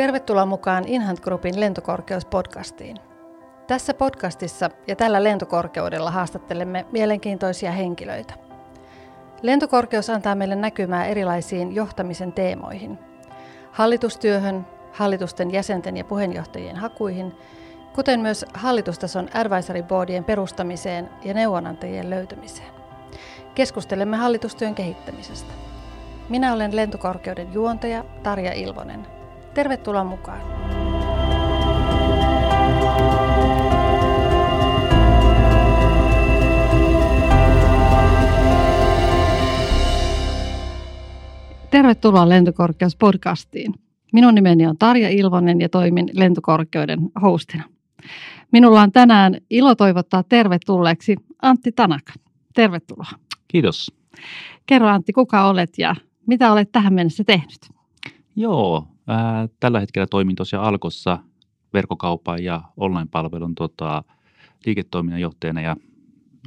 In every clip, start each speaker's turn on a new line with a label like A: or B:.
A: Tervetuloa mukaan Inhant Groupin lentokorkeuspodcastiin. Tässä podcastissa ja tällä lentokorkeudella haastattelemme mielenkiintoisia henkilöitä. Lentokorkeus antaa meille näkymää erilaisiin johtamisen teemoihin. Hallitustyöhön, hallitusten jäsenten ja puheenjohtajien hakuihin, kuten myös hallitustason advisory boardien perustamiseen ja neuvonantajien löytämiseen. Keskustelemme hallitustyön kehittämisestä. Minä olen lentokorkeuden juontaja Tarja Ilvonen. Tervetuloa mukaan. Tervetuloa Lentokorkeus podcastiin. Minun nimeni on Tarja Ilvonen ja toimin Lentokorkeuden hostina. Minulla on tänään ilo toivottaa tervetulleeksi Antti Tanaka. Tervetuloa.
B: Kiitos.
A: Kerro Antti, kuka olet ja mitä olet tähän mennessä tehnyt?
B: Joo, ää, tällä hetkellä toimin tosiaan Alkossa verkkokaupan ja online-palvelun tota, liiketoiminnan johtajana ja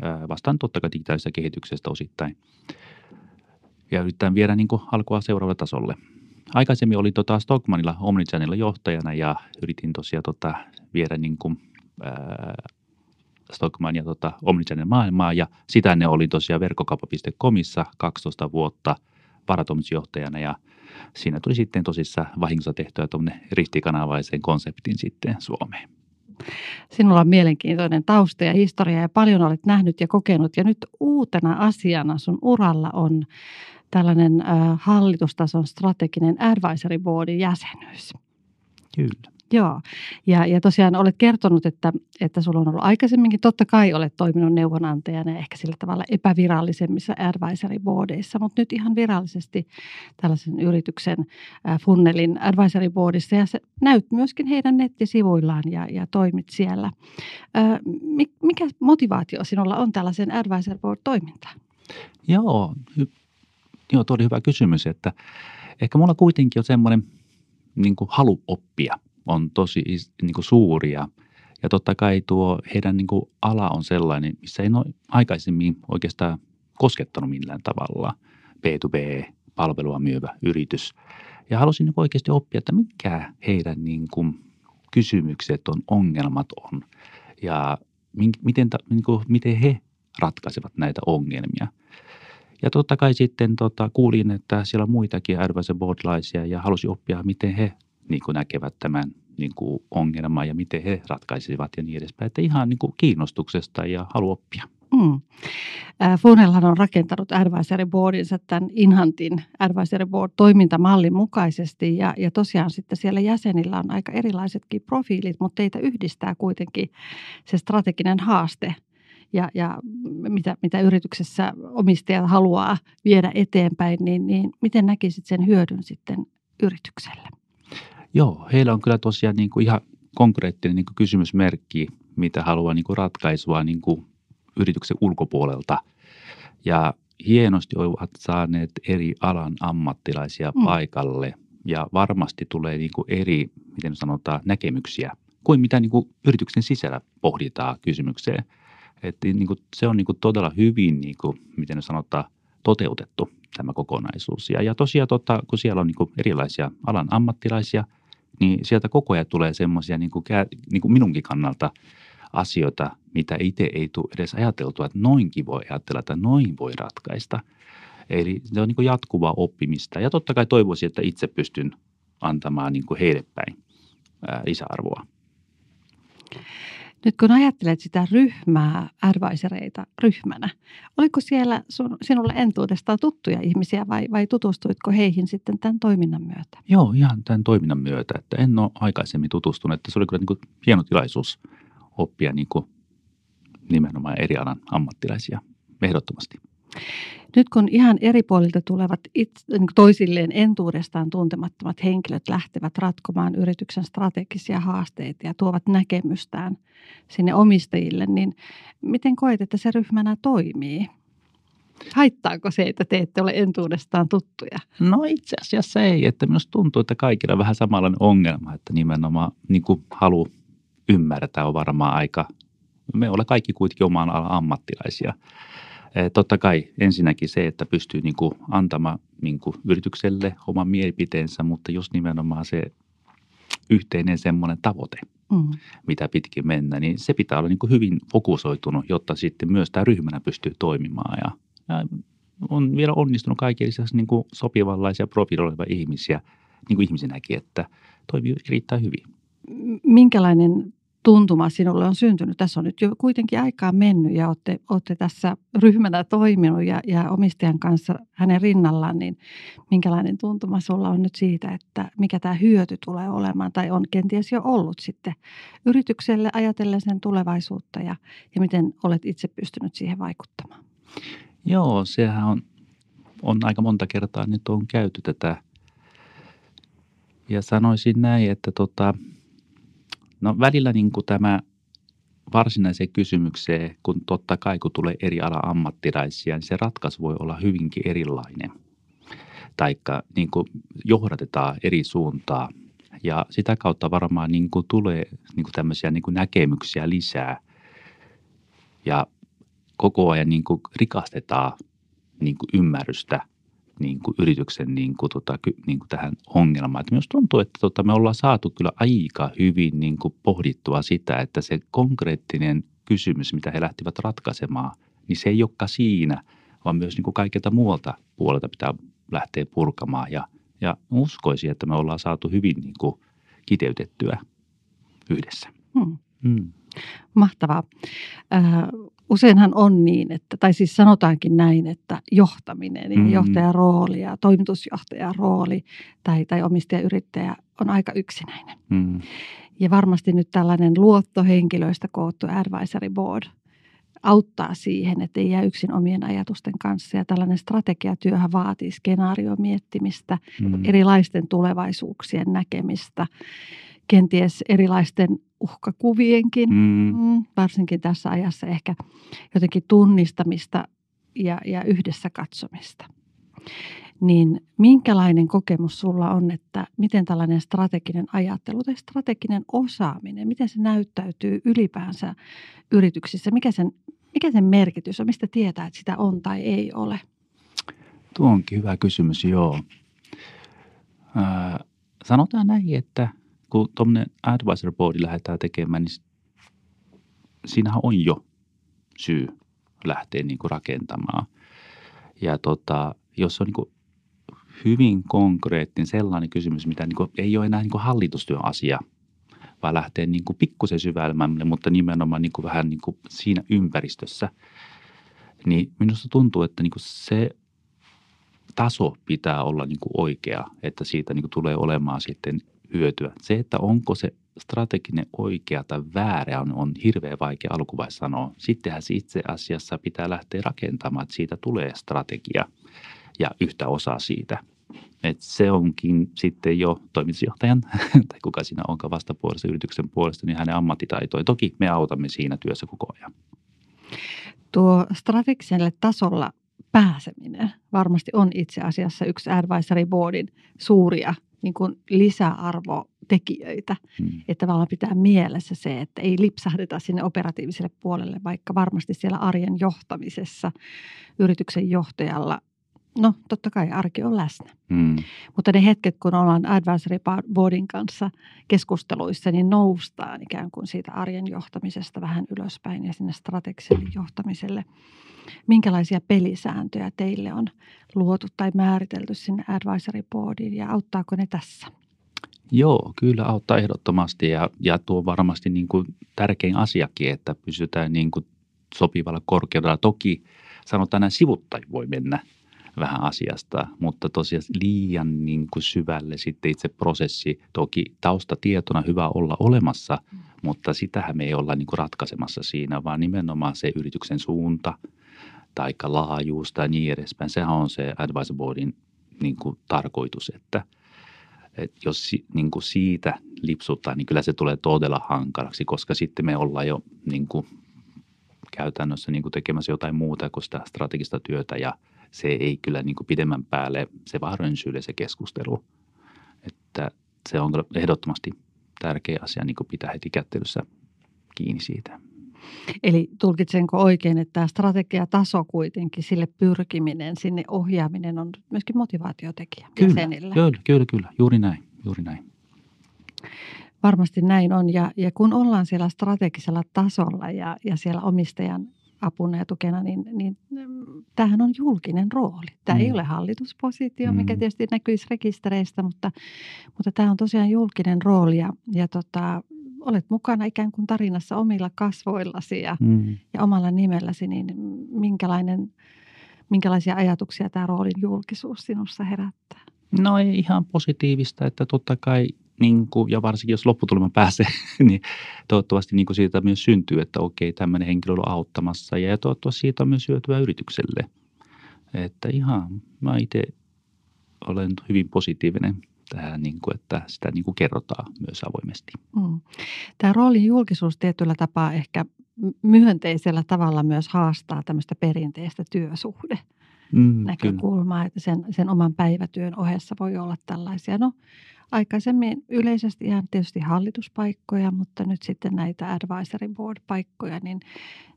B: ää, vastaan totta kai digitaalisesta kehityksestä osittain. Ja yritetään viedä niin alkua seuraavalle tasolle. Aikaisemmin oli tota Stockmanilla Omnichannelilla johtajana ja yritin tosiaan tota, viedä niin kuin, ää, Stockman ja tota Omnichannel maailmaa ja sitä ne oli tosiaan verkkokauppa.comissa 12 vuotta varatoimitusjohtajana ja siinä tuli sitten tosissaan vahingossa tehtyä tuommoinen ristikanavaisen konseptin sitten Suomeen.
A: Sinulla on mielenkiintoinen tausta ja historia ja paljon olet nähnyt ja kokenut ja nyt uutena asiana sun uralla on tällainen äh, hallitustason strateginen advisory boardin jäsenyys.
B: Kyllä.
A: Joo, ja, ja tosiaan olet kertonut, että, että sulla on ollut aikaisemminkin, totta kai olet toiminut neuvonantajana ja ehkä sillä tavalla epävirallisemmissa advisory boardeissa, mutta nyt ihan virallisesti tällaisen yrityksen äh, funnelin advisory boardissa ja se näyt myöskin heidän nettisivuillaan ja, ja toimit siellä. Äh, mikä motivaatio sinulla on tällaisen advisory board toimintaan?
B: Joo, joo, tuo oli hyvä kysymys, että ehkä mulla kuitenkin on semmoinen niin halu oppia – on tosi niin kuin suuria. Ja totta kai tuo heidän niin kuin ala on sellainen, missä ei ole aikaisemmin oikeastaan koskettanut millään tavalla B2B-palvelua myyvä yritys. Ja halusin niin oikeasti oppia, että mikä heidän niin kuin kysymykset on, ongelmat on ja miten, niin kuin, miten he ratkaisevat näitä ongelmia. Ja totta kai sitten tota, kuulin, että siellä on muitakin advisor boardlaisia ja halusin oppia, miten he niin kuin näkevät tämän niin kuin ongelman ja miten he ratkaisivat ja niin edespäin. Että ihan niin kuin kiinnostuksesta ja halu oppia. Mm.
A: Funellahan on rakentanut Advisory Boardinsa tämän Inhantin Advisory Board-toimintamallin mukaisesti ja, ja tosiaan sitten siellä jäsenillä on aika erilaisetkin profiilit, mutta teitä yhdistää kuitenkin se strateginen haaste ja, ja mitä, mitä yrityksessä omistajat haluaa viedä eteenpäin, niin, niin miten näkisit sen hyödyn sitten yritykselle?
B: Joo, heillä on kyllä tosiaan niin kuin ihan konkreettinen niin kuin kysymysmerkki, mitä haluaa niin kuin ratkaisua niin kuin yrityksen ulkopuolelta. Ja hienosti ovat saaneet eri alan ammattilaisia mm. paikalle ja varmasti tulee niin kuin eri, miten sanotaan, näkemyksiä kuin mitä niin kuin yrityksen sisällä pohditaan kysymykseen. Että niin kuin, se on niin kuin todella hyvin, niin kuin, miten sanotaan, toteutettu tämä kokonaisuus. Ja, ja tosiaan, tota, kun siellä on niin kuin erilaisia alan ammattilaisia – niin sieltä koko ajan tulee semmoisia niin kuin, niin kuin minunkin kannalta asioita, mitä itse ei tule edes ajateltua, että noinkin voi ajatella, että noin voi ratkaista. Eli se on niin kuin jatkuvaa oppimista ja totta kai toivoisin, että itse pystyn antamaan niin kuin heille päin lisäarvoa.
A: Nyt kun ajattelet sitä ryhmää, advisoreita ryhmänä, oliko siellä sun, sinulle entuudestaan tuttuja ihmisiä vai, vai tutustuitko heihin sitten tämän toiminnan myötä?
B: Joo, ihan tämän toiminnan myötä. Että en ole aikaisemmin tutustunut. Että se oli kyllä niin kuin hieno tilaisuus oppia niin kuin nimenomaan eri alan ammattilaisia ehdottomasti.
A: Nyt kun ihan eri puolilta tulevat itse, niin toisilleen entuudestaan tuntemattomat henkilöt lähtevät ratkomaan yrityksen strategisia haasteita ja tuovat näkemystään sinne omistajille, niin miten koet, että se ryhmänä toimii? Haittaako se, että te ette ole entuudestaan tuttuja?
B: No itse asiassa ei, että minusta tuntuu, että kaikilla on vähän samanlainen ongelma, että nimenomaan niin kuin halu ymmärtää on varmaan aika, me olemme kaikki kuitenkin oman alan ammattilaisia – totta kai ensinnäkin se, että pystyy niin kuin antamaan niin kuin yritykselle oman mielipiteensä, mutta just nimenomaan se yhteinen semmoinen tavoite, mm. mitä pitkin mennä, niin se pitää olla niin kuin hyvin fokusoitunut, jotta sitten myös tämä ryhmänä pystyy toimimaan. Ja, ja on vielä onnistunut kaikille lisäksi niin kuin sopivanlaisia profiiloiva ihmisiä, niin kuin ihmisinäkin, että toimii erittäin hyvin.
A: Minkälainen tuntuma sinulle on syntynyt? Tässä on nyt jo kuitenkin aikaa mennyt ja olette, olette tässä ryhmänä toiminut ja, ja omistajan kanssa hänen rinnallaan, niin minkälainen tuntuma sulla on nyt siitä, että mikä tämä hyöty tulee olemaan tai on kenties jo ollut sitten yritykselle ajatellen sen tulevaisuutta ja, ja miten olet itse pystynyt siihen vaikuttamaan?
B: Joo, sehän on, on aika monta kertaa nyt on käyty tätä ja sanoisin näin, että tota, No välillä niin kuin tämä varsinaiseen kysymykseen, kun totta kai kun tulee eri ala ammattilaisia, niin se ratkaisu voi olla hyvinkin erilainen. Taikka niin kuin johdatetaan eri suuntaa ja sitä kautta varmaan niin kuin tulee niin kuin tämmöisiä niin kuin näkemyksiä lisää. Ja koko ajan niin kuin rikastetaan niin kuin ymmärrystä – niin kuin yrityksen niin kuin, tota, niin kuin tähän ongelmaan. Että myös tuntuu, että tota, me ollaan saatu kyllä aika hyvin niin kuin pohdittua sitä, että se konkreettinen kysymys, mitä he lähtivät ratkaisemaan, niin se ei olekaan siinä, vaan myös niin kuin kaikilta muualta puolelta pitää lähteä purkamaan. Ja, ja uskoisin, että me ollaan saatu hyvin niin kuin kiteytettyä yhdessä. Hmm.
A: Hmm. Mahtavaa. Äh, useinhan on niin, että, tai siis sanotaankin näin, että johtaminen ja mm. johtajan rooli ja toimitusjohtajan rooli tai, tai omistajayrittäjä on aika yksinäinen. Mm. Ja varmasti nyt tällainen luottohenkilöistä koottu advisory board auttaa siihen, että ei jää yksin omien ajatusten kanssa. Ja tällainen strategiatyöhän vaatii skenaario miettimistä, mm. erilaisten tulevaisuuksien näkemistä, kenties erilaisten uhkakuvienkin, mm. Mm, varsinkin tässä ajassa ehkä jotenkin tunnistamista ja, ja yhdessä katsomista. Niin minkälainen kokemus sulla on, että miten tällainen strateginen ajattelu tai strateginen osaaminen, miten se näyttäytyy ylipäänsä yrityksissä? Mikä sen, mikä sen merkitys on? Mistä tietää, että sitä on tai ei ole?
B: Tuo onkin hyvä kysymys, joo. Äh, sanotaan näin, että kun tuommoinen advisor boardi lähdetään tekemään, niin siinähän on jo syy lähteä niin kuin rakentamaan. Ja tota, jos on niin kuin hyvin konkreettinen sellainen kysymys, mitä niin kuin ei ole enää niin kuin hallitustyön asia, vaan lähtee niin kuin pikkusen syvälmälle, mutta nimenomaan niin kuin vähän niin kuin siinä ympäristössä, niin minusta tuntuu, että niin kuin se taso pitää olla niin kuin oikea, että siitä niin kuin tulee olemaan sitten hyötyä. Se, että onko se strateginen oikea tai väärä on, on hirveän vaikea alkuvaiheessa sanoa. Sittenhän se itse asiassa pitää lähteä rakentamaan, että siitä tulee strategia ja yhtä osaa siitä. Et se onkin sitten jo toimitusjohtajan tai kuka siinä onkaan vastapuolessa yrityksen puolesta, niin hänen ammattitaitoja. Toki me autamme siinä työssä koko ajan.
A: Tuo strategiselle tasolla pääseminen varmasti on itse asiassa yksi advisory boardin suuria niin kuin lisäarvotekijöitä. Hmm. Että tavallaan pitää mielessä se, että ei lipsahdeta sinne operatiiviselle puolelle, vaikka varmasti siellä arjen johtamisessa yrityksen johtajalla No totta kai arki on läsnä. Hmm. Mutta ne hetket, kun ollaan advisory boardin kanssa keskusteluissa, niin noustaan ikään kuin siitä arjen johtamisesta vähän ylöspäin ja sinne strategiselle johtamiselle. Minkälaisia pelisääntöjä teille on luotu tai määritelty sinne advisory boardiin ja auttaako ne tässä?
B: Joo, kyllä auttaa ehdottomasti ja, ja tuo varmasti niin kuin tärkein asiakin, että pysytään niin kuin sopivalla korkeudella. Toki sanotaan näin sivuttaja voi mennä vähän asiasta, mutta tosiaan liian niin kuin syvälle sitten itse prosessi. Toki taustatietona hyvä olla olemassa, mm. mutta sitähän me ei olla niin kuin ratkaisemassa siinä, vaan nimenomaan se yrityksen suunta tai laajuus tai niin edespäin. Sehän on se advisor boardin niin kuin tarkoitus, että, että jos niin kuin siitä lipsuttaa, niin kyllä se tulee todella hankalaksi, koska sitten me ollaan jo niin kuin käytännössä niin kuin tekemässä jotain muuta kuin sitä strategista työtä ja – se ei kyllä niin kuin pidemmän päälle, se vaan rönsyyle se keskustelu. Että se on ehdottomasti tärkeä asia niin kuin pitää heti kättelyssä kiinni siitä.
A: Eli tulkitsenko oikein, että tämä strategiataso kuitenkin, sille pyrkiminen, sinne ohjaaminen on myöskin motivaatiotekijä
B: kyllä, jäsenille? Kyllä, kyllä, kyllä. Juuri näin, juuri näin.
A: Varmasti näin on ja, ja kun ollaan siellä strategisella tasolla ja, ja siellä omistajan apuna ja tukena, niin, niin tämähän on julkinen rooli. Tämä mm. ei ole hallituspositio, mm. mikä tietysti näkyisi rekistereistä, mutta, mutta tämä on tosiaan julkinen rooli ja, ja tota, olet mukana ikään kuin tarinassa omilla kasvoillasi ja, mm. ja omalla nimelläsi, niin minkälainen, minkälaisia ajatuksia tämä roolin julkisuus sinussa herättää?
B: No ei ihan positiivista, että totta kai niin kuin, ja varsinkin jos lopputulema pääsee, niin toivottavasti niin kuin siitä myös syntyy, että okei, tämmöinen henkilö on auttamassa ja toivottavasti siitä on myös hyötyä yritykselle. Että ihan, mä itse olen hyvin positiivinen tähän, niin kuin, että sitä niin kuin kerrotaan myös avoimesti. Mm.
A: Tämä roolin julkisuus tietyllä tapaa ehkä myönteisellä tavalla myös haastaa tämmöistä perinteistä työsuhde mm, näkökulmaa, kyllä. että sen, sen oman päivätyön ohessa voi olla tällaisia. No aikaisemmin yleisesti ihan tietysti hallituspaikkoja, mutta nyt sitten näitä advisory board-paikkoja, niin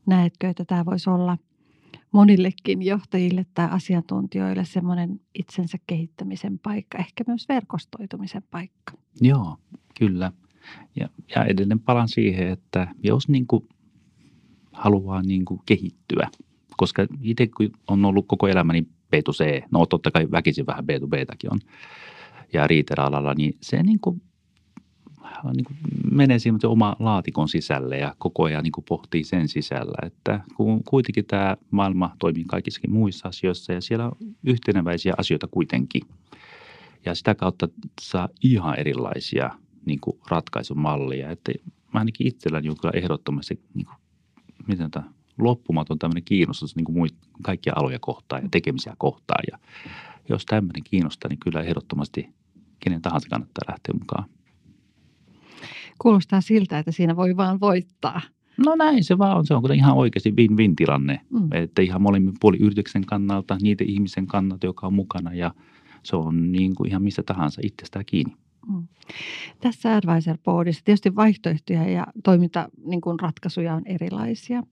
A: näetkö, että tämä voisi olla monillekin johtajille tai asiantuntijoille semmoinen itsensä kehittämisen paikka, ehkä myös verkostoitumisen paikka?
B: Joo, kyllä. Ja, ja edelleen palan siihen, että jos niin kuin haluaa niin kuin kehittyä, koska itse kun on ollut koko elämäni B2C, no totta kai väkisin vähän B2Btäkin on, ja riiteralalla, niin se niin kuin, niin kuin menee siinä oma laatikon sisälle ja koko ajan niin kuin pohtii sen sisällä, että kun kuitenkin tämä maailma toimii kaikissakin muissa asioissa ja siellä on yhteneväisiä asioita kuitenkin. Ja sitä kautta saa ihan erilaisia niin kuin ratkaisumallia. Että mä ainakin itselläni on kyllä ehdottomasti niin kuin, miten tämä, loppumaton tämmöinen kiinnostus niin kuin kaikkia aloja kohtaan ja tekemisiä kohtaan. Ja jos tämmöinen kiinnostaa, niin kyllä ehdottomasti kenen tahansa kannattaa lähteä mukaan.
A: Kuulostaa siltä, että siinä voi vaan voittaa.
B: No näin se vaan on. Se on kyllä ihan oikeasti win-win tilanne. Mm. Että ihan molemmin puoli yrityksen kannalta, niiden ihmisen kannalta, joka on mukana ja se on niin kuin ihan missä tahansa itsestään kiinni. Mm.
A: Tässä Advisor Boardissa tietysti vaihtoehtoja ja toimintaratkaisuja niin on erilaisia.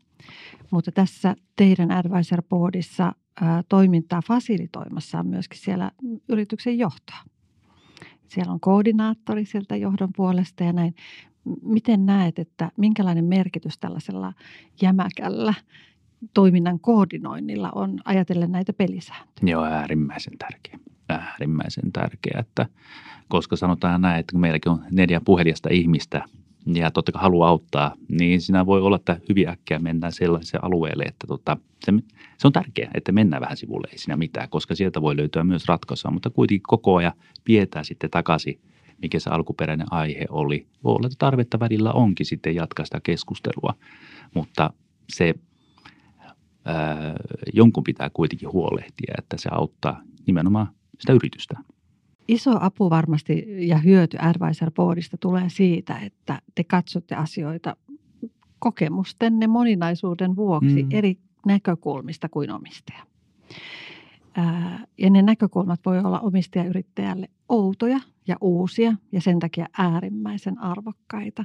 A: Mutta tässä teidän Advisor Boardissa toimintaa fasilitoimassa on myöskin siellä yrityksen johtoa. Siellä on koordinaattori sieltä johdon puolesta ja näin. Miten näet, että minkälainen merkitys tällaisella jämäkällä toiminnan koordinoinnilla on ajatellen näitä pelisääntöjä?
B: Joo, äärimmäisen tärkeä. Äärimmäisen tärkeä, että koska sanotaan näin, että meilläkin on neljä puhelijasta ihmistä – ja totta kai haluaa auttaa, niin siinä voi olla, että hyvin äkkiä mennään sellaiselle alueelle, että tota, se, se on tärkeää, että mennään vähän sivulle, ei siinä mitään, koska sieltä voi löytyä myös ratkaisua, mutta kuitenkin koko ajan pidetään sitten takaisin, mikä se alkuperäinen aihe oli. Voi olla, että tarvetta välillä onkin sitten jatkaa sitä keskustelua, mutta se ää, jonkun pitää kuitenkin huolehtia, että se auttaa nimenomaan sitä yritystä.
A: Iso apu varmasti ja hyöty Advisor Boardista tulee siitä, että te katsotte asioita kokemustenne moninaisuuden vuoksi mm. eri näkökulmista kuin omistaja. Ja ne näkökulmat voi olla omistajayrittäjälle outoja ja uusia ja sen takia äärimmäisen arvokkaita.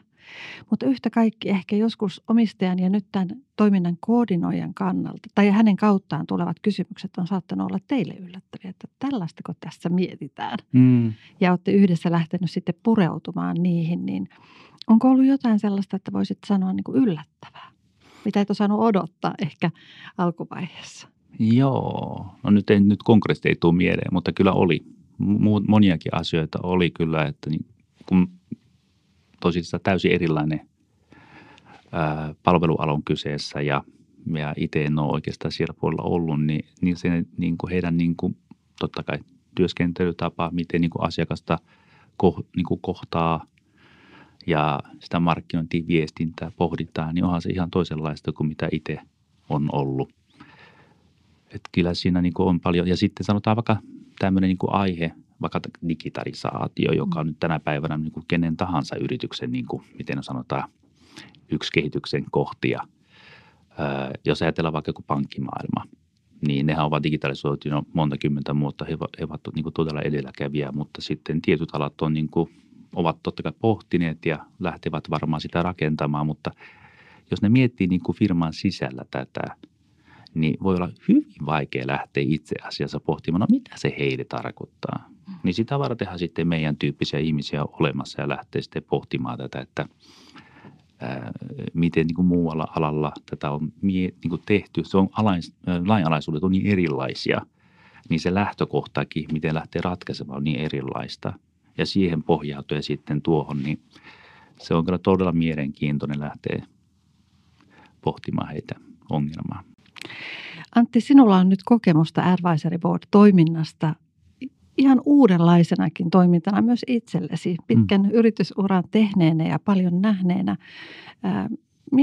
A: Mutta yhtä kaikki ehkä joskus omistajan ja nyt tämän toiminnan koordinoijan kannalta tai hänen kauttaan tulevat kysymykset on saattanut olla teille yllättäviä, että tällaistako tässä mietitään. Mm. Ja olette yhdessä lähtenyt sitten pureutumaan niihin, niin onko ollut jotain sellaista, että voisit sanoa niin kuin yllättävää? Mitä et osannut odottaa ehkä alkuvaiheessa?
B: Joo, no nyt ei nyt konkreettisesti ei tule mieleen, mutta kyllä oli. Moniakin asioita oli kyllä, että niin, kun tosissaan täysin erilainen ää, palvelualon kyseessä ja, ja itse en ole oikeastaan siellä puolella ollut, niin, niin, se, niin kuin heidän niin kuin, totta kai työskentelytapa, miten niin kuin asiakasta ko, niin kuin kohtaa ja sitä markkinointiviestintää pohditaan, niin onhan se ihan toisenlaista kuin mitä itse on ollut. Että kyllä siinä niin on paljon. Ja sitten sanotaan vaikka tämmöinen niin aihe, vaikka digitalisaatio, joka on nyt tänä päivänä niin kuin kenen tahansa yrityksen, niin kuin, miten sanotaan, yksi kehityksen kohtia. Öö, jos ajatellaan vaikka joku pankkimaailma, niin nehän ovat digitalisoitu jo monta kymmentä vuotta. He, he ovat niin kuin todella edelläkävijä, mutta sitten tietyt alat on niin kuin, ovat totta kai pohtineet ja lähtevät varmaan sitä rakentamaan, mutta jos ne miettii niin kuin firman sisällä tätä – niin voi olla hyvin vaikea lähteä itse asiassa pohtimaan, no mitä se heille tarkoittaa. Niin sitä vartenhan sitten meidän tyyppisiä ihmisiä on olemassa ja lähtee sitten pohtimaan tätä, että ää, miten niin kuin muualla alalla tätä on mie, niin kuin tehty. Se on alais, lainalaisuudet on niin erilaisia, niin se lähtökohtakin, miten lähtee ratkaisemaan, on niin erilaista. Ja siihen pohjautuen sitten tuohon, niin se on kyllä todella mielenkiintoinen lähteä pohtimaan heitä ongelmaa.
A: Antti, sinulla on nyt kokemusta Advisory Board-toiminnasta ihan uudenlaisenakin toimintana myös itsellesi, pitkän mm. yritysuran tehneenä ja paljon nähneenä.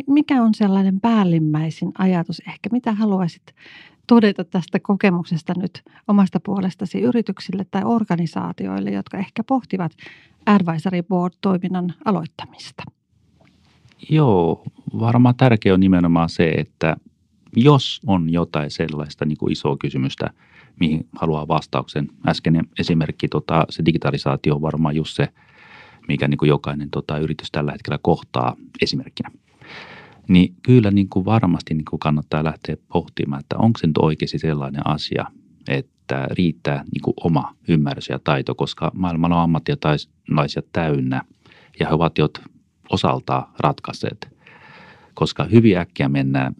A: Mikä on sellainen päällimmäisin ajatus, ehkä mitä haluaisit todeta tästä kokemuksesta nyt omasta puolestasi yrityksille tai organisaatioille, jotka ehkä pohtivat Advisory Board-toiminnan aloittamista?
B: Joo, varmaan tärkeä on nimenomaan se, että jos on jotain sellaista niin kuin isoa kysymystä, mihin haluaa vastauksen. Äskeinen esimerkki, tota, se digitalisaatio on varmaan just se, mikä niin kuin jokainen tota, yritys tällä hetkellä kohtaa esimerkkinä. Niin kyllä niin kuin varmasti niin kuin kannattaa lähteä pohtimaan, että onko se nyt oikeasti sellainen asia, että riittää niin kuin oma ymmärrys ja taito, koska maailmalla on ammattilaisia täynnä ja he ovat jo osaltaan ratkaisseet. Koska hyvin äkkiä mennään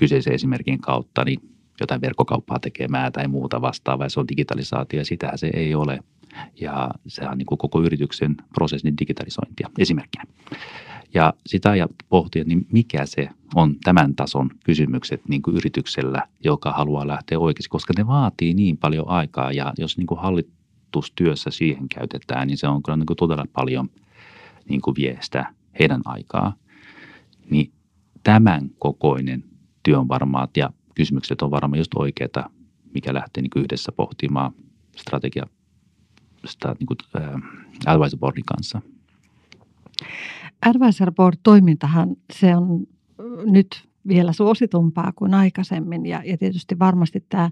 B: kyseisen esimerkin kautta niin jotain verkkokauppaa tekemään tai muuta vastaavaa. Se on digitalisaatio ja sitähän se ei ole. Ja se on niin kuin koko yrityksen prosessin digitalisointia esimerkkinä. Ja sitä ja pohtia, niin mikä se on tämän tason kysymykset niin kuin yrityksellä, joka haluaa lähteä oikeasti, koska ne vaatii niin paljon aikaa ja jos niin kuin hallitustyössä siihen käytetään, niin se on kyllä niin kuin todella paljon niin kuin viestä heidän aikaa. Niin tämän kokoinen työ on varmaa ja kysymykset on varmaan just oikeita, mikä lähtee niin yhdessä pohtimaan strategia sitä niin kuin, äh, Advisor Boardin kanssa.
A: Advisor Board-toimintahan se on nyt vielä suositumpaa kuin aikaisemmin ja, ja tietysti varmasti tämä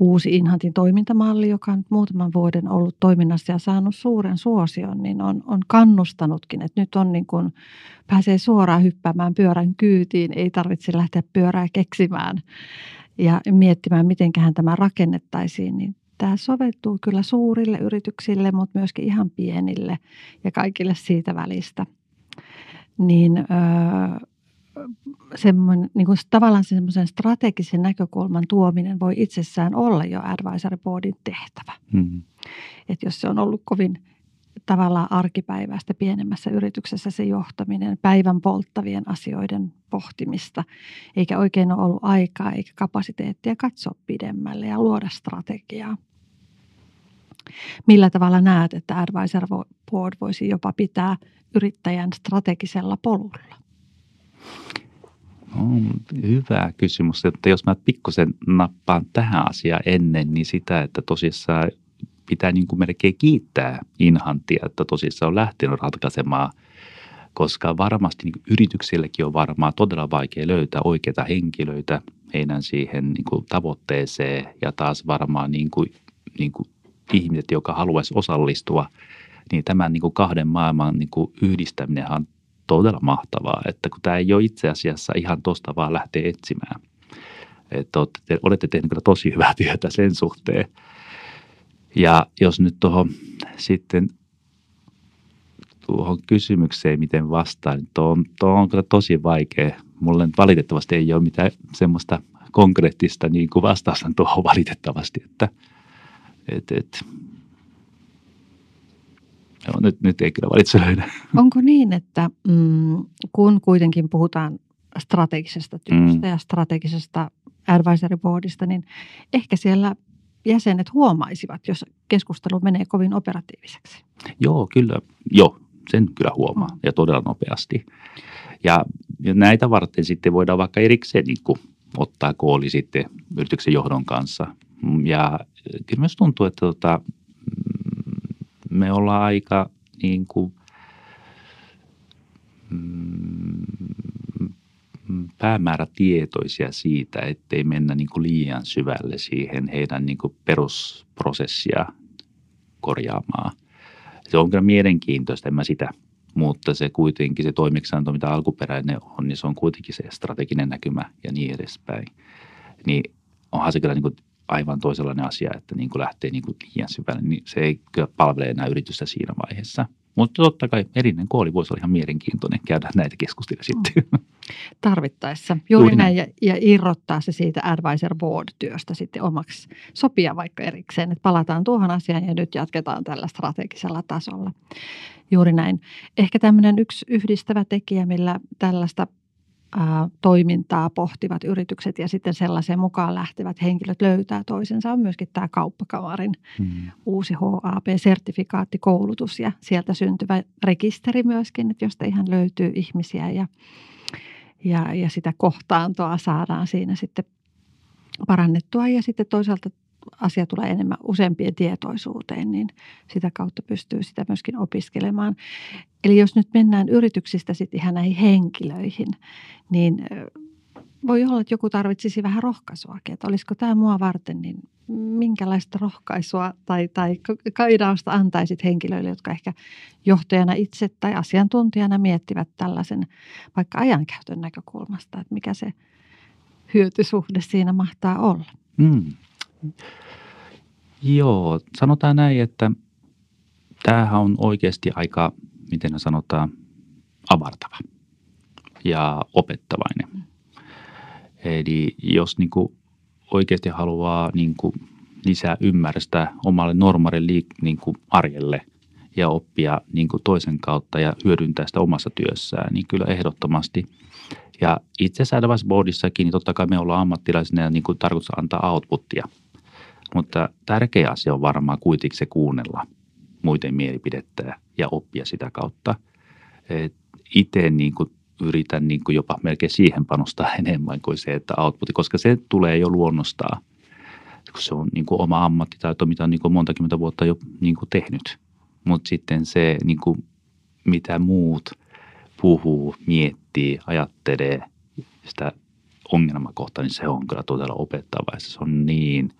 A: uusi Inhantin toimintamalli, joka on nyt muutaman vuoden ollut toiminnassa ja saanut suuren suosion, niin on, on kannustanutkin, että nyt on niin kuin, pääsee suoraan hyppäämään pyörän kyytiin, ei tarvitse lähteä pyörää keksimään ja miettimään, miten tämä rakennettaisiin, niin tämä soveltuu kyllä suurille yrityksille, mutta myöskin ihan pienille ja kaikille siitä välistä. Niin öö, semmoinen, niin kuin tavallaan semmoisen strategisen näkökulman tuominen voi itsessään olla jo advisory boardin tehtävä. Mm-hmm. Että jos se on ollut kovin tavallaan arkipäiväistä pienemmässä yrityksessä se johtaminen, päivän polttavien asioiden pohtimista, eikä oikein ole ollut aikaa eikä kapasiteettia katsoa pidemmälle ja luoda strategiaa. Millä tavalla näet, että advisor board voisi jopa pitää yrittäjän strategisella polulla?
B: No, hyvä kysymys, että jos mä pikkusen nappaan tähän asiaan ennen, niin sitä, että tosissaan pitää niin kuin melkein kiittää Inhantia, että tosissaan on lähtenyt ratkaisemaan, koska varmasti niin yrityksillekin on varmaan todella vaikea löytää oikeita henkilöitä heidän siihen niin kuin tavoitteeseen ja taas varmaan niin kuin, niin kuin ihmiset, jotka haluaisi osallistua, niin tämän niin kuin kahden maailman niin kuin yhdistäminen on todella mahtavaa, että kun tämä ei ole itse asiassa ihan tuosta vaan lähteä etsimään. Että olette, olette tehneet kyllä tosi hyvää työtä sen suhteen. Ja jos nyt tuohon sitten tuohon kysymykseen, miten vastaan, niin tuo on, tuo on kyllä tosi vaikea. Mulle nyt valitettavasti ei ole mitään semmoista konkreettista niin kuin vastausta tuohon valitettavasti, että et, et, Joo, nyt, nyt ei kyllä valitse löydä.
A: Onko niin, että mm, kun kuitenkin puhutaan strategisesta työstä mm. ja strategisesta advisory boardista, niin ehkä siellä jäsenet huomaisivat, jos keskustelu menee kovin operatiiviseksi.
B: Joo, kyllä. Joo, sen kyllä huomaa mm. ja todella nopeasti. Ja, ja näitä varten sitten voidaan vaikka erikseen niin kuin, ottaa kooli sitten yrityksen johdon kanssa. Ja kyllä myös tuntuu, että tota, me ollaan aika niin kuin, mm, päämäärätietoisia siitä, ettei mennä niin kuin liian syvälle siihen heidän niin kuin perusprosessia korjaamaan. Se on kyllä mielenkiintoista, en mä sitä, mutta se kuitenkin se toimeksianto, mitä alkuperäinen on, niin se on kuitenkin se strateginen näkymä ja niin edespäin. Niin onhan se kyllä niin kuin aivan toisenlainen asia, että niin kuin lähtee niin kuin liian syvälle, niin se ei kyllä palvele enää yritystä siinä vaiheessa. Mutta totta kai erinen kooli voisi olla ihan mielenkiintoinen käydä näitä keskusteluja sitten. Mm.
A: Tarvittaessa. Juuri, Juuri näin. Ja, ja irrottaa se siitä advisor board-työstä sitten omaksi. Sopia vaikka erikseen, että palataan tuohon asiaan ja nyt jatketaan tällä strategisella tasolla. Juuri näin. Ehkä tämmöinen yksi yhdistävä tekijä, millä tällaista toimintaa pohtivat yritykset ja sitten sellaiseen mukaan lähtevät henkilöt löytää toisensa on myöskin tämä kauppakamarin hmm. uusi HAP-sertifikaattikoulutus ja sieltä syntyvä rekisteri myöskin, että josta ihan löytyy ihmisiä ja, ja, ja sitä kohtaantoa saadaan siinä sitten parannettua ja sitten toisaalta asia tulee enemmän useampien tietoisuuteen, niin sitä kautta pystyy sitä myöskin opiskelemaan. Eli jos nyt mennään yrityksistä sitten ihan näihin henkilöihin, niin voi olla, että joku tarvitsisi vähän rohkaisuakin, että olisiko tämä mua varten, niin minkälaista rohkaisua tai, tai kaidausta antaisit henkilöille, jotka ehkä johtajana itse tai asiantuntijana miettivät tällaisen vaikka ajankäytön näkökulmasta, että mikä se hyötysuhde siinä mahtaa olla. Mm.
B: Joo, sanotaan näin, että tämähän on oikeasti aika, miten sanotaan, avartava ja opettavainen. Eli jos niin kuin oikeasti haluaa niin kuin lisää ymmärrystä omalle normaalille liik- niin kuin arjelle ja oppia niin kuin toisen kautta ja hyödyntää sitä omassa työssään, niin kyllä ehdottomasti. Ja itse asiassa Advice Boardissakin, niin totta kai me ollaan ammattilaisina ja niin kuin tarkoitus antaa outputtia – mutta tärkeä asia on varmaan kuitenkin se kuunnella muiden mielipidettä ja oppia sitä kautta. Itse niin kuin yritän niin kuin jopa melkein siihen panostaa enemmän kuin se, että output, koska se tulee jo luonnostaan. Kun se on niin kuin oma ammattitaito, mitä on niin kuin monta kymmentä vuotta jo niin kuin tehnyt. Mutta sitten se, niin kuin, mitä muut puhuu, miettii, ajattelee sitä ongelmakohtaa, niin se on kyllä todella opettava. Se on niin –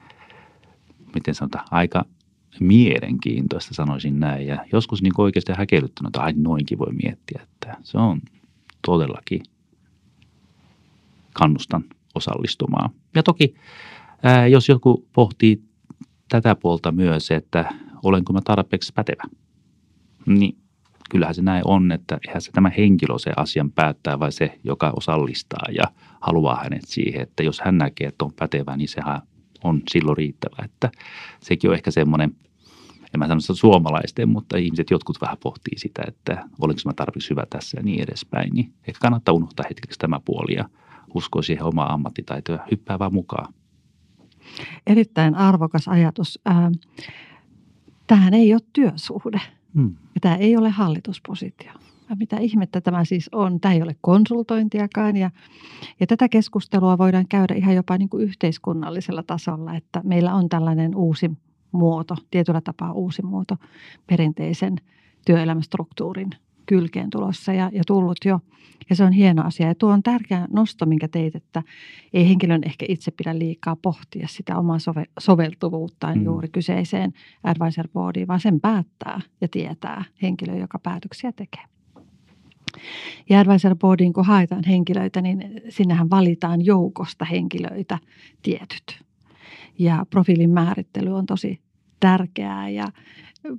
B: miten sanotaan, aika mielenkiintoista sanoisin näin. Ja joskus niin oikeasti häkellyttänyt, että ai noinkin voi miettiä, että se on todellakin kannustan osallistumaan. Ja toki, ää, jos joku pohtii tätä puolta myös, että olenko mä tarpeeksi pätevä, niin kyllähän se näin on, että eihän se tämä henkilö se asian päättää, vai se, joka osallistaa ja haluaa hänet siihen. Että jos hän näkee, että on pätevä, niin sehän on silloin riittävä. Että sekin on ehkä semmoinen, en mä sano sitä suomalaisten, mutta ihmiset jotkut vähän pohtii sitä, että olenko mä tarpeeksi hyvä tässä ja niin edespäin. Niin ehkä kannattaa unohtaa hetkeksi tämä puoli ja uskoa siihen omaa ammattitaitoa ja hyppää vaan mukaan.
A: Erittäin arvokas ajatus. Tähän ei ole työsuhde. Hmm. Tämä ei ole hallituspositio mitä ihmettä tämä siis on. Tämä ei ole konsultointiakaan ja, ja tätä keskustelua voidaan käydä ihan jopa niin kuin yhteiskunnallisella tasolla, että meillä on tällainen uusi muoto, tietyllä tapaa uusi muoto perinteisen työelämästruktuurin kylkeen tulossa ja, ja tullut jo. Ja se on hieno asia. Ja tuo on tärkeä nosto, minkä teit, että ei henkilön ehkä itse pidä liikaa pohtia sitä omaa sove, soveltuvuuttaan mm. juuri kyseiseen advisor boardiin, vaan sen päättää ja tietää henkilö, joka päätöksiä tekee. Ja advisor boardiin, kun haetaan henkilöitä, niin sinnehän valitaan joukosta henkilöitä tietyt. Ja profiilin määrittely on tosi tärkeää. Ja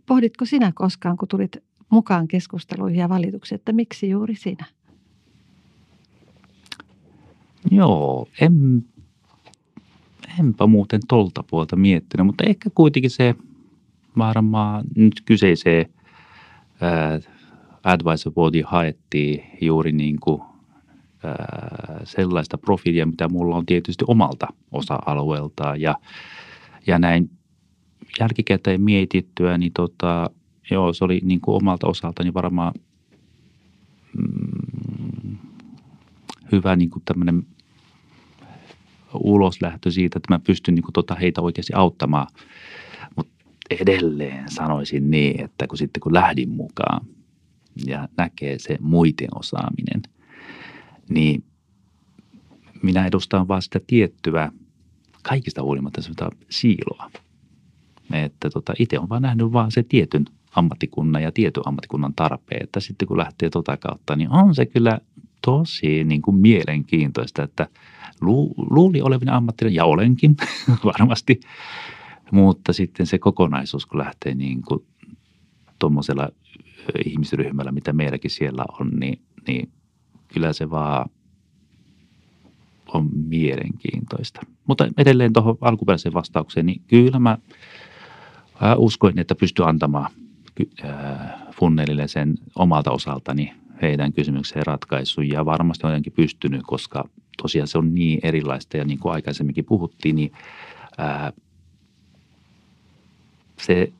A: pohditko sinä koskaan, kun tulit mukaan keskusteluihin ja valituksiin, että miksi juuri sinä?
B: Joo, en, enpä muuten tolta puolta miettinyt, mutta ehkä kuitenkin se varmaan nyt kyseiseen ää, advisor boardia haettiin juuri niin kuin, sellaista profiilia, mitä mulla on tietysti omalta osa-alueeltaan ja, ja näin jälkikäteen mietittyä, niin tota, joo, se oli niin kuin omalta osaltani varmaan mm, hyvä niin kuin tämmöinen uloslähtö siitä, että mä pystyn niin kuin tota heitä oikeasti auttamaan. Mutta edelleen sanoisin niin, että kun sitten kun lähdin mukaan, ja näkee se muiden osaaminen, niin minä edustan vaan sitä tiettyä, kaikista huolimatta sitä siiloa. Että tota, itse on vaan nähnyt vaan se tietyn ammattikunnan ja tietyn ammattikunnan tarpeen, että sitten kun lähtee tota kautta, niin on se kyllä tosi niin kuin mielenkiintoista, että lu, luuli olevina ammattilainen, ja olenkin varmasti, mutta sitten se kokonaisuus, kun lähtee niin kuin tuommoisella ihmisryhmällä, mitä meilläkin siellä on, niin, niin kyllä se vaan on mielenkiintoista. Mutta edelleen tuohon alkuperäiseen vastaukseen, niin kyllä mä uskoin, että pystyn antamaan funnelille sen omalta osaltani heidän kysymykseen ratkaisun ja varmasti olen jotenkin pystynyt, koska tosiaan se on niin erilaista ja niin kuin aikaisemminkin puhuttiin, niin ää, se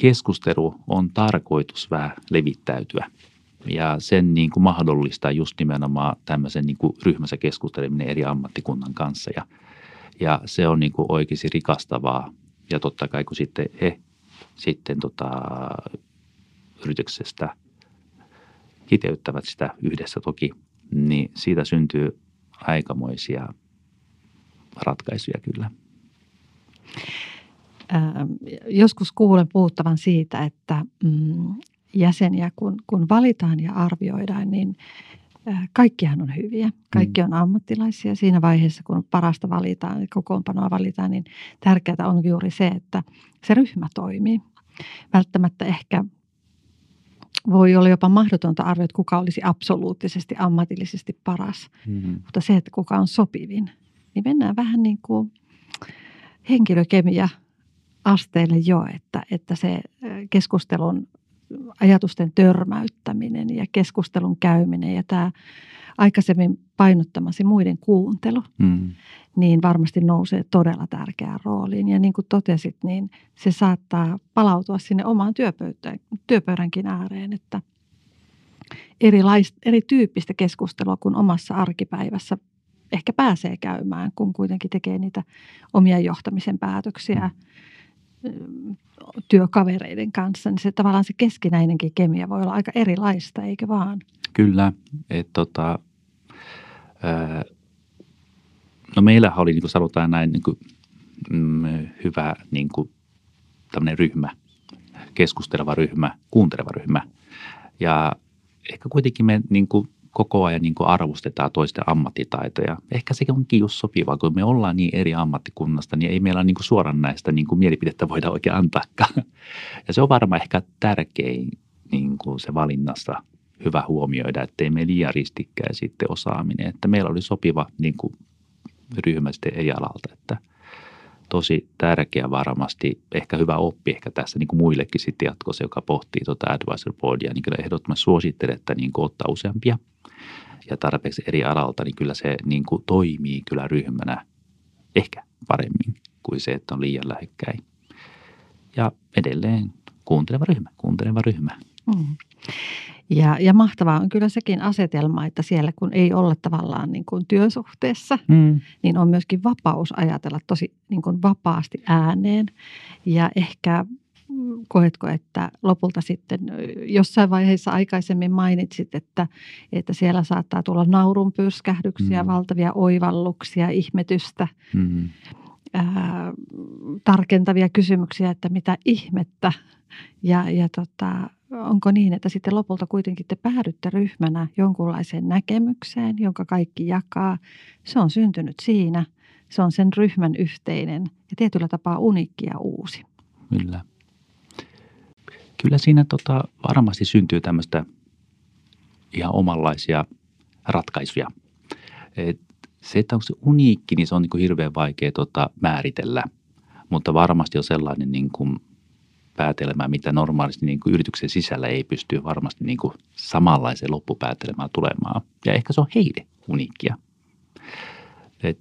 B: keskustelu on tarkoitus vähän levittäytyä. Ja sen niin kuin mahdollistaa just nimenomaan tämmöisen niin kuin ryhmässä keskusteleminen eri ammattikunnan kanssa. Ja, ja se on niin kuin oikeasti rikastavaa. Ja totta kai kun sitten he sitten tota, yrityksestä kiteyttävät sitä yhdessä toki, niin siitä syntyy aikamoisia ratkaisuja kyllä.
A: Joskus kuulen puhuttavan siitä, että mm, jäseniä kun, kun valitaan ja arvioidaan, niin kaikkihan on hyviä. Kaikki mm. on ammattilaisia. Siinä vaiheessa, kun parasta valitaan, kokoonpanoa valitaan, niin tärkeää on juuri se, että se ryhmä toimii. Välttämättä ehkä voi olla jopa mahdotonta arvioida, kuka olisi absoluuttisesti ammatillisesti paras. Mm-hmm. Mutta se, että kuka on sopivin, niin mennään vähän niin kuin henkilökemia asteelle jo, että, että se keskustelun ajatusten törmäyttäminen ja keskustelun käyminen ja tämä aikaisemmin painottamasi muiden kuuntelu, mm. niin varmasti nousee todella tärkeään rooliin. Ja niin kuin totesit, niin se saattaa palautua sinne omaan työpöydänkin ääreen, että erilaista, erityyppistä keskustelua kuin omassa arkipäivässä ehkä pääsee käymään, kun kuitenkin tekee niitä omia johtamisen päätöksiä mm. Työkavereiden kanssa, niin se tavallaan se keskinäinenkin kemia voi olla aika erilaista, eikö vaan?
B: Kyllä, että tota, no meillähän oli, niin kuin sanotaan näin, niin kuin, mm, hyvä niin kuin, tämmöinen ryhmä, keskusteleva ryhmä, kuunteleva ryhmä. Ja ehkä kuitenkin me niin kuin, koko ajan niin arvostetaan toisten ammattitaitoja. Ehkä se onkin just sopivaa, kun me ollaan niin eri ammattikunnasta, niin ei meillä niin suoran näistä niin mielipidettä voida oikein antaakaan. Ja se on varmaan ehkä tärkein niin se valinnassa hyvä huomioida, ettei me liian ristikkää sitten osaaminen. Että meillä oli sopiva niin kuin ryhmä sitten eri alalta, että tosi tärkeä varmasti, ehkä hyvä oppi ehkä tässä niin kuin muillekin sitten jatkossa, joka pohtii tuota advisor boardia, niin kyllä ehdottomasti suosittelen, että niin kuin ottaa useampia ja tarpeeksi eri alalta, niin kyllä se niin kuin toimii kyllä ryhmänä ehkä paremmin kuin se, että on liian lähekkäin. Ja edelleen kuunteleva ryhmä, kuunteleva ryhmä. Mm.
A: Ja, ja mahtavaa on kyllä sekin asetelma, että siellä kun ei olla tavallaan niin kuin työsuhteessa, mm. niin on myöskin vapaus ajatella tosi niin kuin vapaasti ääneen. Ja ehkä koetko, että lopulta sitten jossain vaiheessa aikaisemmin mainitsit, että, että siellä saattaa tulla naurun pyrskähdyksiä, mm. valtavia oivalluksia, ihmetystä, mm. ää, tarkentavia kysymyksiä, että mitä ihmettä. Ja, ja tota, onko niin, että sitten lopulta kuitenkin te päädytte ryhmänä jonkunlaiseen näkemykseen, jonka kaikki jakaa. Se on syntynyt siinä. Se on sen ryhmän yhteinen ja tietyllä tapaa uniikki ja uusi.
B: Kyllä. Kyllä siinä tota, varmasti syntyy tämmöistä ihan omanlaisia ratkaisuja. Et se, että onko se uniikki, niin se on niin kuin hirveän vaikea tota, määritellä. Mutta varmasti on sellainen niin kuin päätelmään, mitä normaalisti niin kuin yrityksen sisällä ei pysty varmasti niin kuin samanlaiseen loppupäätelmään tulemaan. Ja ehkä se on heille uniikkia. Et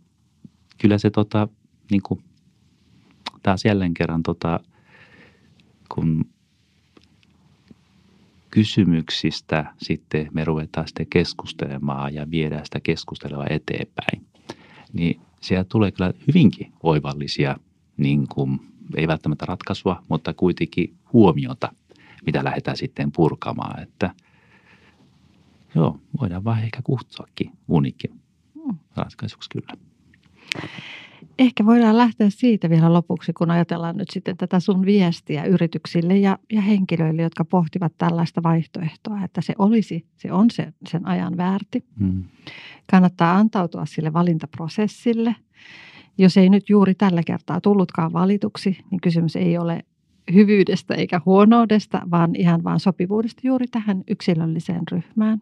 B: kyllä se tota, niin kuin, taas jälleen kerran, tota, kun kysymyksistä sitten me ruvetaan sitten keskustelemaan ja viedään sitä keskustelua eteenpäin, niin siellä tulee kyllä hyvinkin oivallisia niin kuin ei välttämättä ratkaisua, mutta kuitenkin huomiota, mitä lähdetään sitten purkamaan. Että joo, voidaan vaan ehkä kutsuakin unikin mm. ratkaisuksi kyllä.
A: Ehkä voidaan lähteä siitä vielä lopuksi, kun ajatellaan nyt sitten tätä sun viestiä yrityksille ja, ja henkilöille, jotka pohtivat tällaista vaihtoehtoa, että se olisi, se on se, sen ajan väärti. Hmm. Kannattaa antautua sille valintaprosessille. Jos ei nyt juuri tällä kertaa tullutkaan valituksi, niin kysymys ei ole hyvyydestä eikä huonoudesta, vaan ihan vaan sopivuudesta juuri tähän yksilölliseen ryhmään.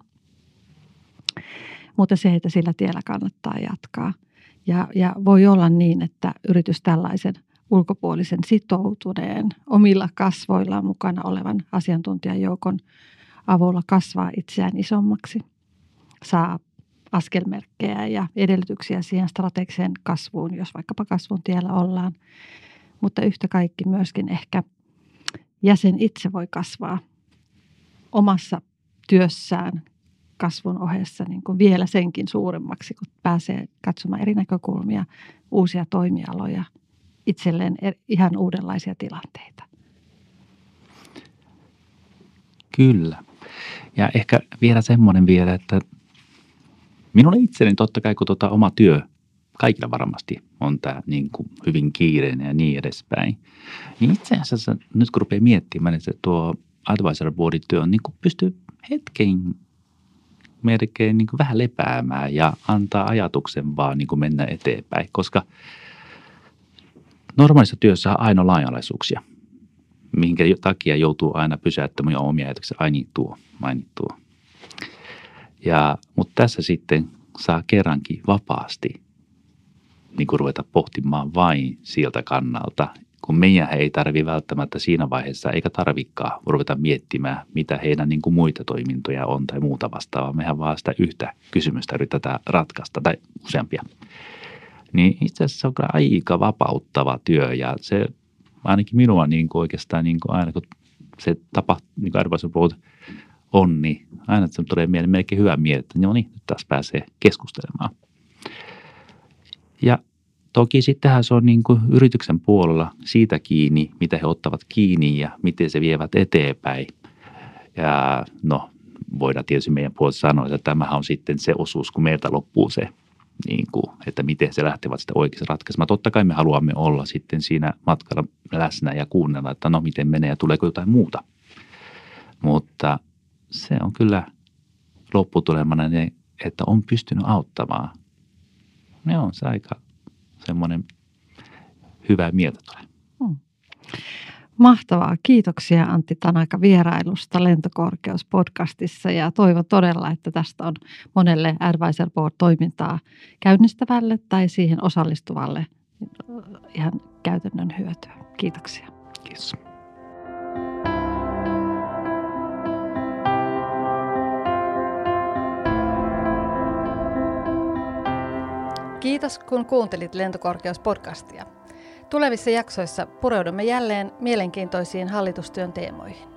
A: Mutta se, että sillä tiellä kannattaa jatkaa – ja, ja voi olla niin, että yritys tällaisen ulkopuolisen sitoutuneen, omilla kasvoillaan mukana olevan asiantuntijajoukon avulla kasvaa itseään isommaksi, saa askelmerkkejä ja edellytyksiä siihen strategiseen kasvuun, jos vaikkapa kasvun tiellä ollaan. Mutta yhtä kaikki myöskin ehkä jäsen itse voi kasvaa omassa työssään, kasvun ohessa niin kuin vielä senkin suuremmaksi, kun pääsee katsomaan eri näkökulmia, uusia toimialoja, itselleen ihan uudenlaisia tilanteita.
B: Kyllä. Ja ehkä vielä semmoinen vielä, että minulle itselleni totta kai, kun tuota oma työ, kaikilla varmasti on tämä niin kuin hyvin kiireinen ja niin edespäin. Niin itse asiassa nyt kun rupeaa miettimään, että tuo advisor boardin työ on niin kuin pystyy hetken melkein niin kuin vähän lepäämään ja antaa ajatuksen vaan niin kuin mennä eteenpäin, koska normaalissa työssä on aina lainalaisuuksia, minkä takia joutuu aina pysäyttämään omia ajatuksia. Ai niin tuo, ai niin tuo. Ja, mutta tässä sitten saa kerrankin vapaasti niin kuin ruveta pohtimaan vain sieltä kannalta kun meidän ei tarvi välttämättä siinä vaiheessa, eikä tarvikaan ruveta miettimään, mitä heidän niin kuin muita toimintoja on tai muuta vastaavaa. Mehän vaan sitä yhtä kysymystä yritetään ratkaista tai useampia. Niin itse asiassa se on aika vapauttava työ ja se ainakin minua niin kuin oikeastaan niin kuin aina kun se tapahtuu, niin kuin on, niin aina se tulee mieleen melkein hyvä mieli, että no niin, nyt taas pääsee keskustelemaan. Ja Toki sittenhän se on niin kuin yrityksen puolella siitä kiinni, mitä he ottavat kiinni ja miten se vievät eteenpäin. Ja no, voidaan tietysti meidän puolesta sanoa, että tämähän on sitten se osuus, kun meiltä loppuu se, niin kuin, että miten se lähtevät sitä oikeasti ratkaisemaan. Totta kai me haluamme olla sitten siinä matkalla läsnä ja kuunnella, että no miten menee ja tuleeko jotain muuta. Mutta se on kyllä lopputulemana, että on pystynyt auttamaan. Ne on se aika semmoinen hyvä mieltä tulee. Hmm.
A: Mahtavaa. Kiitoksia Antti Tanaka vierailusta Lentokorkeus-podcastissa ja toivon todella, että tästä on monelle Advisor Board-toimintaa käynnistävälle tai siihen osallistuvalle ihan käytännön hyötyä. Kiitoksia.
B: Kiitos.
A: Kiitos kun kuuntelit Lentokorkeus-podcastia. Tulevissa jaksoissa pureudumme jälleen mielenkiintoisiin hallitustyön teemoihin.